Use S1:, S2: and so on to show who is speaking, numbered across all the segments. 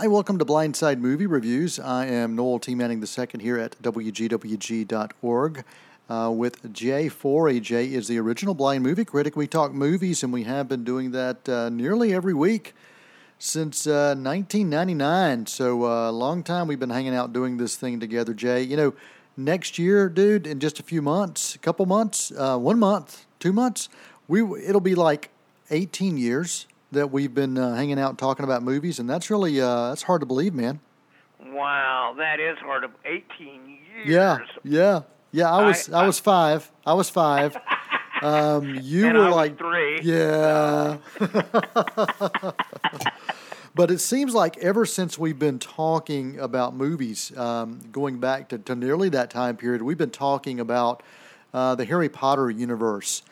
S1: Hi, welcome to Blindside Movie Reviews. I am Noel T. Manning II here at WGWG.org uh, with Jay Forey. Jay is the original blind movie critic. We talk movies, and we have been doing that uh, nearly every week since uh, 1999. So, a uh, long time we've been hanging out doing this thing together, Jay. You know, next year, dude, in just a few months, a couple months, uh, one month, two months, we it'll be like 18 years that we've been uh, hanging out talking about movies, and that's really uh, that's hard to believe, man.
S2: Wow, that is hard. Of 18 years.
S1: Yeah, yeah, yeah. I was I, I was five. I was five. Um, you
S2: and
S1: were
S2: I
S1: like
S2: three.
S1: Yeah. but it seems like ever since we've been talking about movies, um, going back to, to nearly that time period, we've been talking about uh, the Harry Potter universe.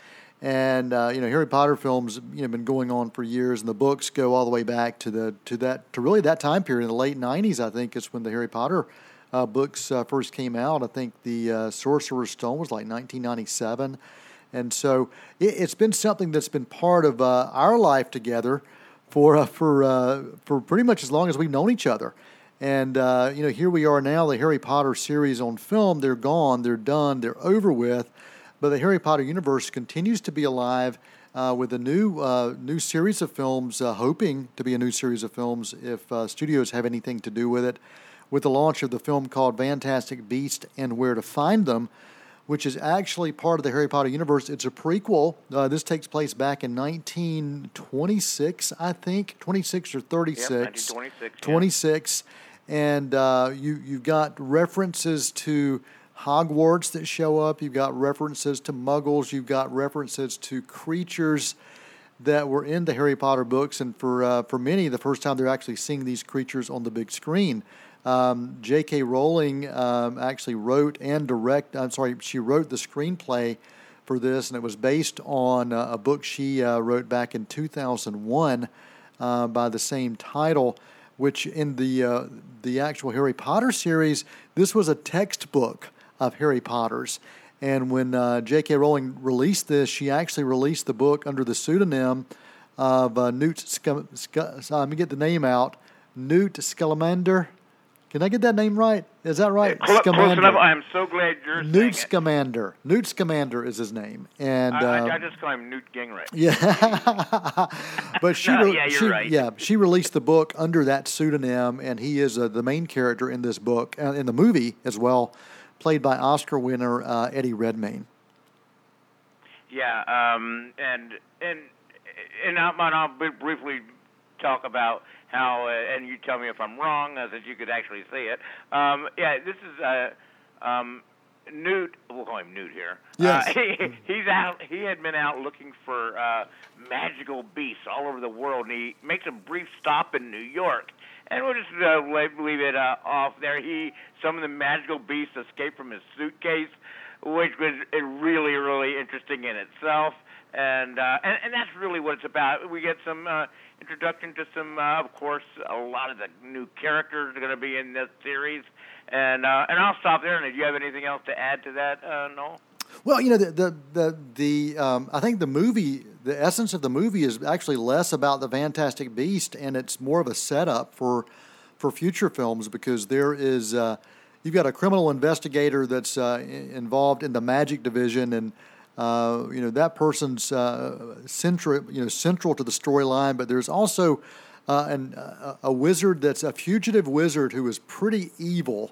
S1: And uh, you know, Harry Potter films, you know, been going on for years, and the books go all the way back to the to that to really that time period in the late '90s. I think is when the Harry Potter uh, books uh, first came out. I think the uh, Sorcerer's Stone was like 1997, and so it, has been something that's been part of uh, our life together for uh, for for pretty much as long as we've known each other. And you know, here we are now. The Harry Potter series on film, they're gone, they're done, they're over with but the Harry Potter universe continues to be alive uh, with a new uh, new series of films, uh, hoping to be a new series of films if uh, studios have anything to do with it. With the launch of the film called Fantastic Beast and Where to Find Them, which is actually part of the Harry Potter universe. It's a prequel. Uh, this takes place back in 1926, I think, 26 or 36.
S2: Yep, 1926.
S1: 26.
S2: Yeah.
S1: And uh, you, you've got references to Hogwarts that show up. You've got references to muggles. You've got references to creatures that were in the Harry Potter books. And for, uh, for many, the first time they're actually seeing these creatures on the big screen. Um, J.K. Rowling um, actually wrote and direct. I'm sorry, she wrote the screenplay for this, and it was based on uh, a book she uh, wrote back in 2001 uh, by the same title. Which in the uh, the actual Harry Potter series, this was a textbook of Harry Potter's. And when uh, J.K. Rowling released this, she actually released the book under the pseudonym of uh, Newt. Sc- Sc- let me get the name out. Newt Scamander. Can I get that name right? Is that right?
S2: Close, close enough. I'm so glad you're
S1: Newt
S2: Scamander.
S1: Newt Scamander is his name, and
S2: I, I,
S1: um,
S2: I just call him Newt Gingrich.
S1: Yeah, but she,
S2: No,
S1: re-
S2: yeah,
S1: she
S2: right.
S1: yeah she released the book under that pseudonym, and he is uh, the main character in this book uh, in the movie as well, played by Oscar winner uh, Eddie Redmayne.
S2: Yeah, um, and and and I'll, and I'll br- briefly talk about how, uh, and you tell me if I'm wrong, as if you could actually see it. Um, yeah, this is uh, um, Newt. We'll call him Newt here.
S1: Yes.
S2: Uh, he, he's out. He had been out looking for uh, magical beasts all over the world, and he makes a brief stop in New York. And we'll just uh, leave, it uh, off there. He some of the magical beasts escape from his suitcase, which was really, really interesting in itself. And, uh, and and that's really what it's about. We get some uh, introduction to some, uh, of course, a lot of the new characters are going to be in this series. And uh, and I'll stop there. And do you have anything else to add to that, uh, Noel?
S1: Well, you know, the the the, the um, I think the movie, the essence of the movie is actually less about the Fantastic Beast, and it's more of a setup for for future films because there is uh, you've got a criminal investigator that's uh, involved in the magic division, and uh, you know that person's uh, central you know central to the storyline, but there's also uh, an, a, a wizard that's a fugitive wizard who is pretty evil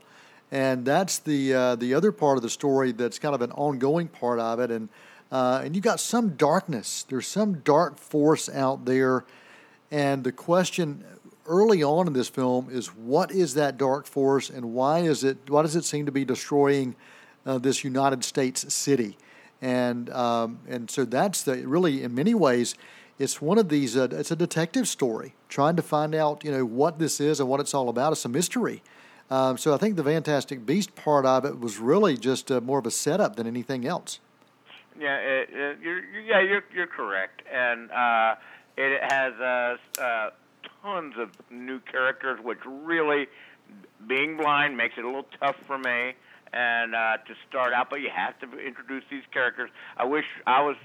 S1: and that's the uh, the other part of the story that's kind of an ongoing part of it. And uh, and you got some darkness. There's some dark force out there. And the question early on in this film is what is that dark force and why is it why does it seem to be destroying uh, this United States city? And um, and so that's the really in many ways it's one of these uh, it's a detective story trying to find out you know what this is and what it's all about. It's a mystery um, so I think the Fantastic Beast part of it was really just uh, more of a setup than anything else.
S2: Yeah, it, it, you're, yeah you're you're correct, and uh, it has uh, uh, tons of new characters, which really, being blind, makes it a little tough for me. And uh, to start out, but you have to introduce these characters. I wish I was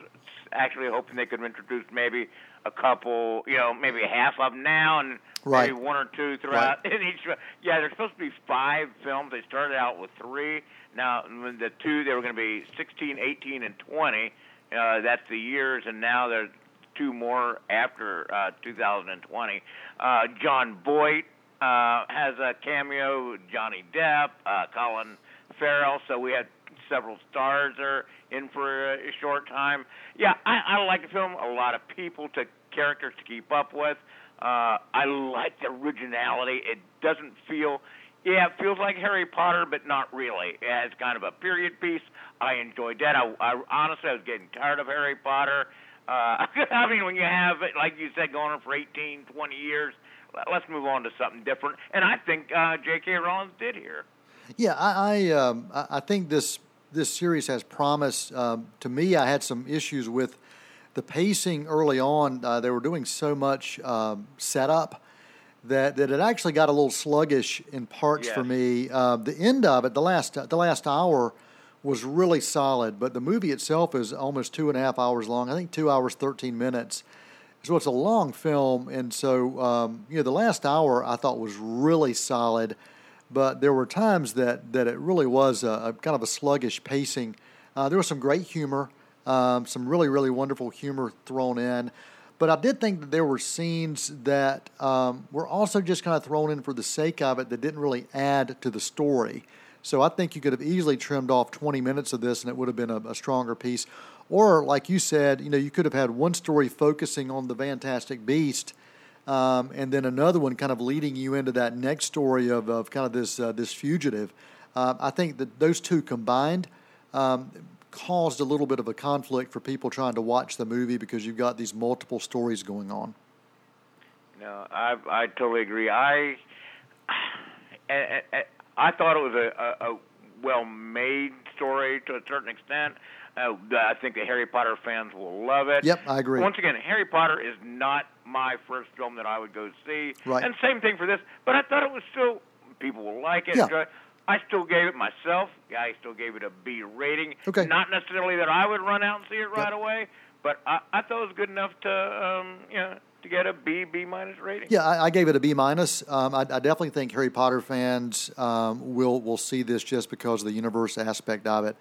S2: actually hoping they could introduce maybe a couple, you know, maybe half of them now, and
S1: Right.
S2: maybe one or two throughout in each. Yeah, there's supposed to be five films. They started out with three. Now when the two they were going to be 16, 18, and 20. Uh, that's the years, and now there's two more after uh, 2020. Uh, Jon Voight uh, has a cameo. Johnny Depp, uh, Colin Farrell. So we had several stars are in for a short time. Yeah, I, I like the film. A lot of people to characters to keep up with. Uh, I like the originality. It doesn't feel, yeah, it feels like Harry Potter, but not really. It's kind of a period piece. I enjoyed that. I, I honestly, I was getting tired of Harry Potter. Uh, I mean, when you have it, like you said, going on for 18, 20 years, let- let's move on to something different. And I think uh, J.K. Rowling did here.
S1: Yeah, I I, um, I think this this series has promise. Um, to me, I had some issues with the pacing early on. Uh, they were doing so much um, setup that that it actually got a little sluggish in parts for me. Uh, the end of it, the last the last hour, was really solid, but the movie itself is almost two and a half hours long. I think two hours thirteen minutes. So it's a long film, and so um, you know the last hour I thought was really solid, but there were times that that it really was a, a kind of a sluggish pacing. Uh, there was some great humor, um, some really really wonderful humor thrown in, but I did think that there were scenes that um, were also just kind of thrown in for the sake of it that didn't really add to the story. So I think you could have easily trimmed off 20 minutes of this and it would have been a, a stronger piece. Or, like you said, you know, you could have had one story focusing on the Fantastic Beast, um, and then another one kind of leading you into that next story of, of kind of this uh, this fugitive. Uh, I think that those two combined um, caused a little bit of a conflict for people trying to watch the movie because you've got these multiple stories going on.
S2: No, I I totally agree. I I, I, thought it was a, a, a well-made story to a certain extent. Uh, I think the Harry Potter fans will love it.
S1: Yep, I agree.
S2: Once again, Harry Potter is not my first film that I would go see.
S1: Right.
S2: And same thing for this, but I thought it was still people will like it.
S1: Yeah.
S2: I still gave it myself. Yeah, I still gave it a B rating.
S1: Okay.
S2: Not necessarily that I would run out and see it right
S1: Yep.
S2: away, but I, I thought it was good enough to um, you know to get a B B minus rating.
S1: Yeah, I, I gave it a B minus. Um, I, I definitely think Harry Potter fans um, will will see this just because of the universe aspect of it,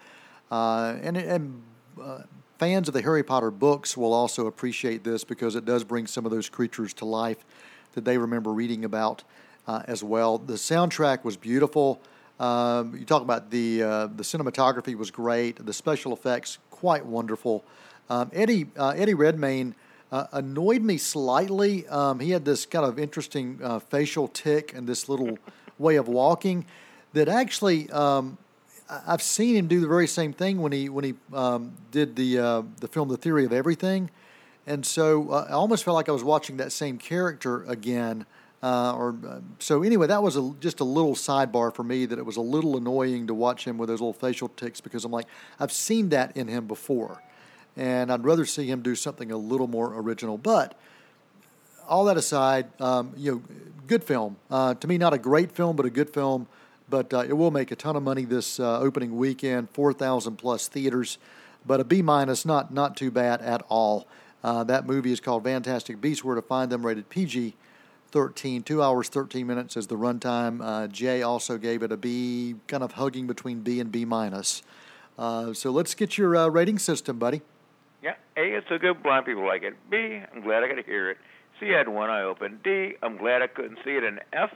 S1: uh, and and uh, fans of the Harry Potter books will also appreciate this because it does bring some of those creatures to life that they remember reading about uh, as well. The soundtrack was beautiful. Um, you talk about the uh, the cinematography was great. The special effects quite wonderful. Um, Eddie uh, Eddie Redmayne uh, annoyed me slightly. Um, he had this kind of interesting uh, facial tic and this little way of walking that actually um, I've seen him do the very same thing when he when he um, did the uh, the film The Theory of Everything, and so uh, I almost felt like I was watching that same character again. Uh, or uh, so anyway, that was a, just a little sidebar for me that it was a little annoying to watch him with those little facial tics because I'm like I've seen that in him before, and I'd rather see him do something a little more original. But all that aside, um, you know, good film. Uh, to me, not a great film, but a good film. But uh, it will make a ton of money this uh, opening weekend, four thousand plus theaters. But a B minus, not not too bad at all. Uh, that movie is called Fantastic Beasts. Where to find them? Rated PG. 13, two hours, 13 minutes is the runtime. Uh, Jay also gave it a B, kind of hugging between B and B minus. Uh, so let's get your uh, rating system, buddy.
S2: Yeah, A, it's so good blind people like it. B, I'm glad I got to hear it. C, I had one eye open. D, I'm glad I couldn't see it. And F,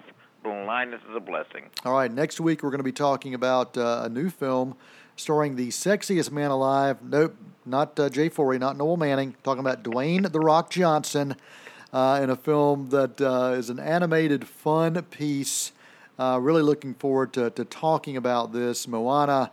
S2: blindness is a blessing.
S1: All right, next week we're going to be talking about uh, a new film starring the sexiest man alive. Nope, not uh, Jay Forey, not Noel Manning. Talking about Dwayne The Rock Johnson uh, in a film that uh, is an animated, fun piece. Uh, really looking forward to, to talking about this. Moana,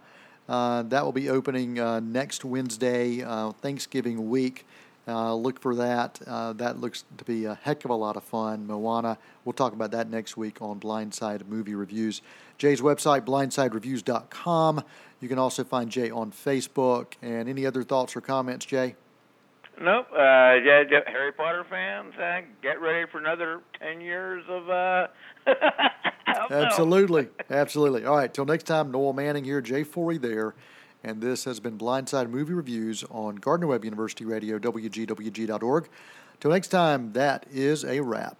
S1: uh, that will be opening next Wednesday, Thanksgiving week. Uh, look for that. Uh, that looks to be a heck of a lot of fun. Moana. We'll talk about that next week on Blindside Movie Reviews. Jay's website, blindsidereviews.com. You can also find Jay on Facebook. And any other thoughts or comments, Jay?
S2: Nope. Uh, yeah, yeah, Harry Potter fans, uh, get ready for another 10 years of. Uh, I don't know.
S1: Absolutely. Absolutely. All right. Till next time, Noel Manning here, Jay Forey there. And this has been Blindside Movie Reviews on Gardner Webb University Radio, WGWG.org. Till next time, that is a wrap.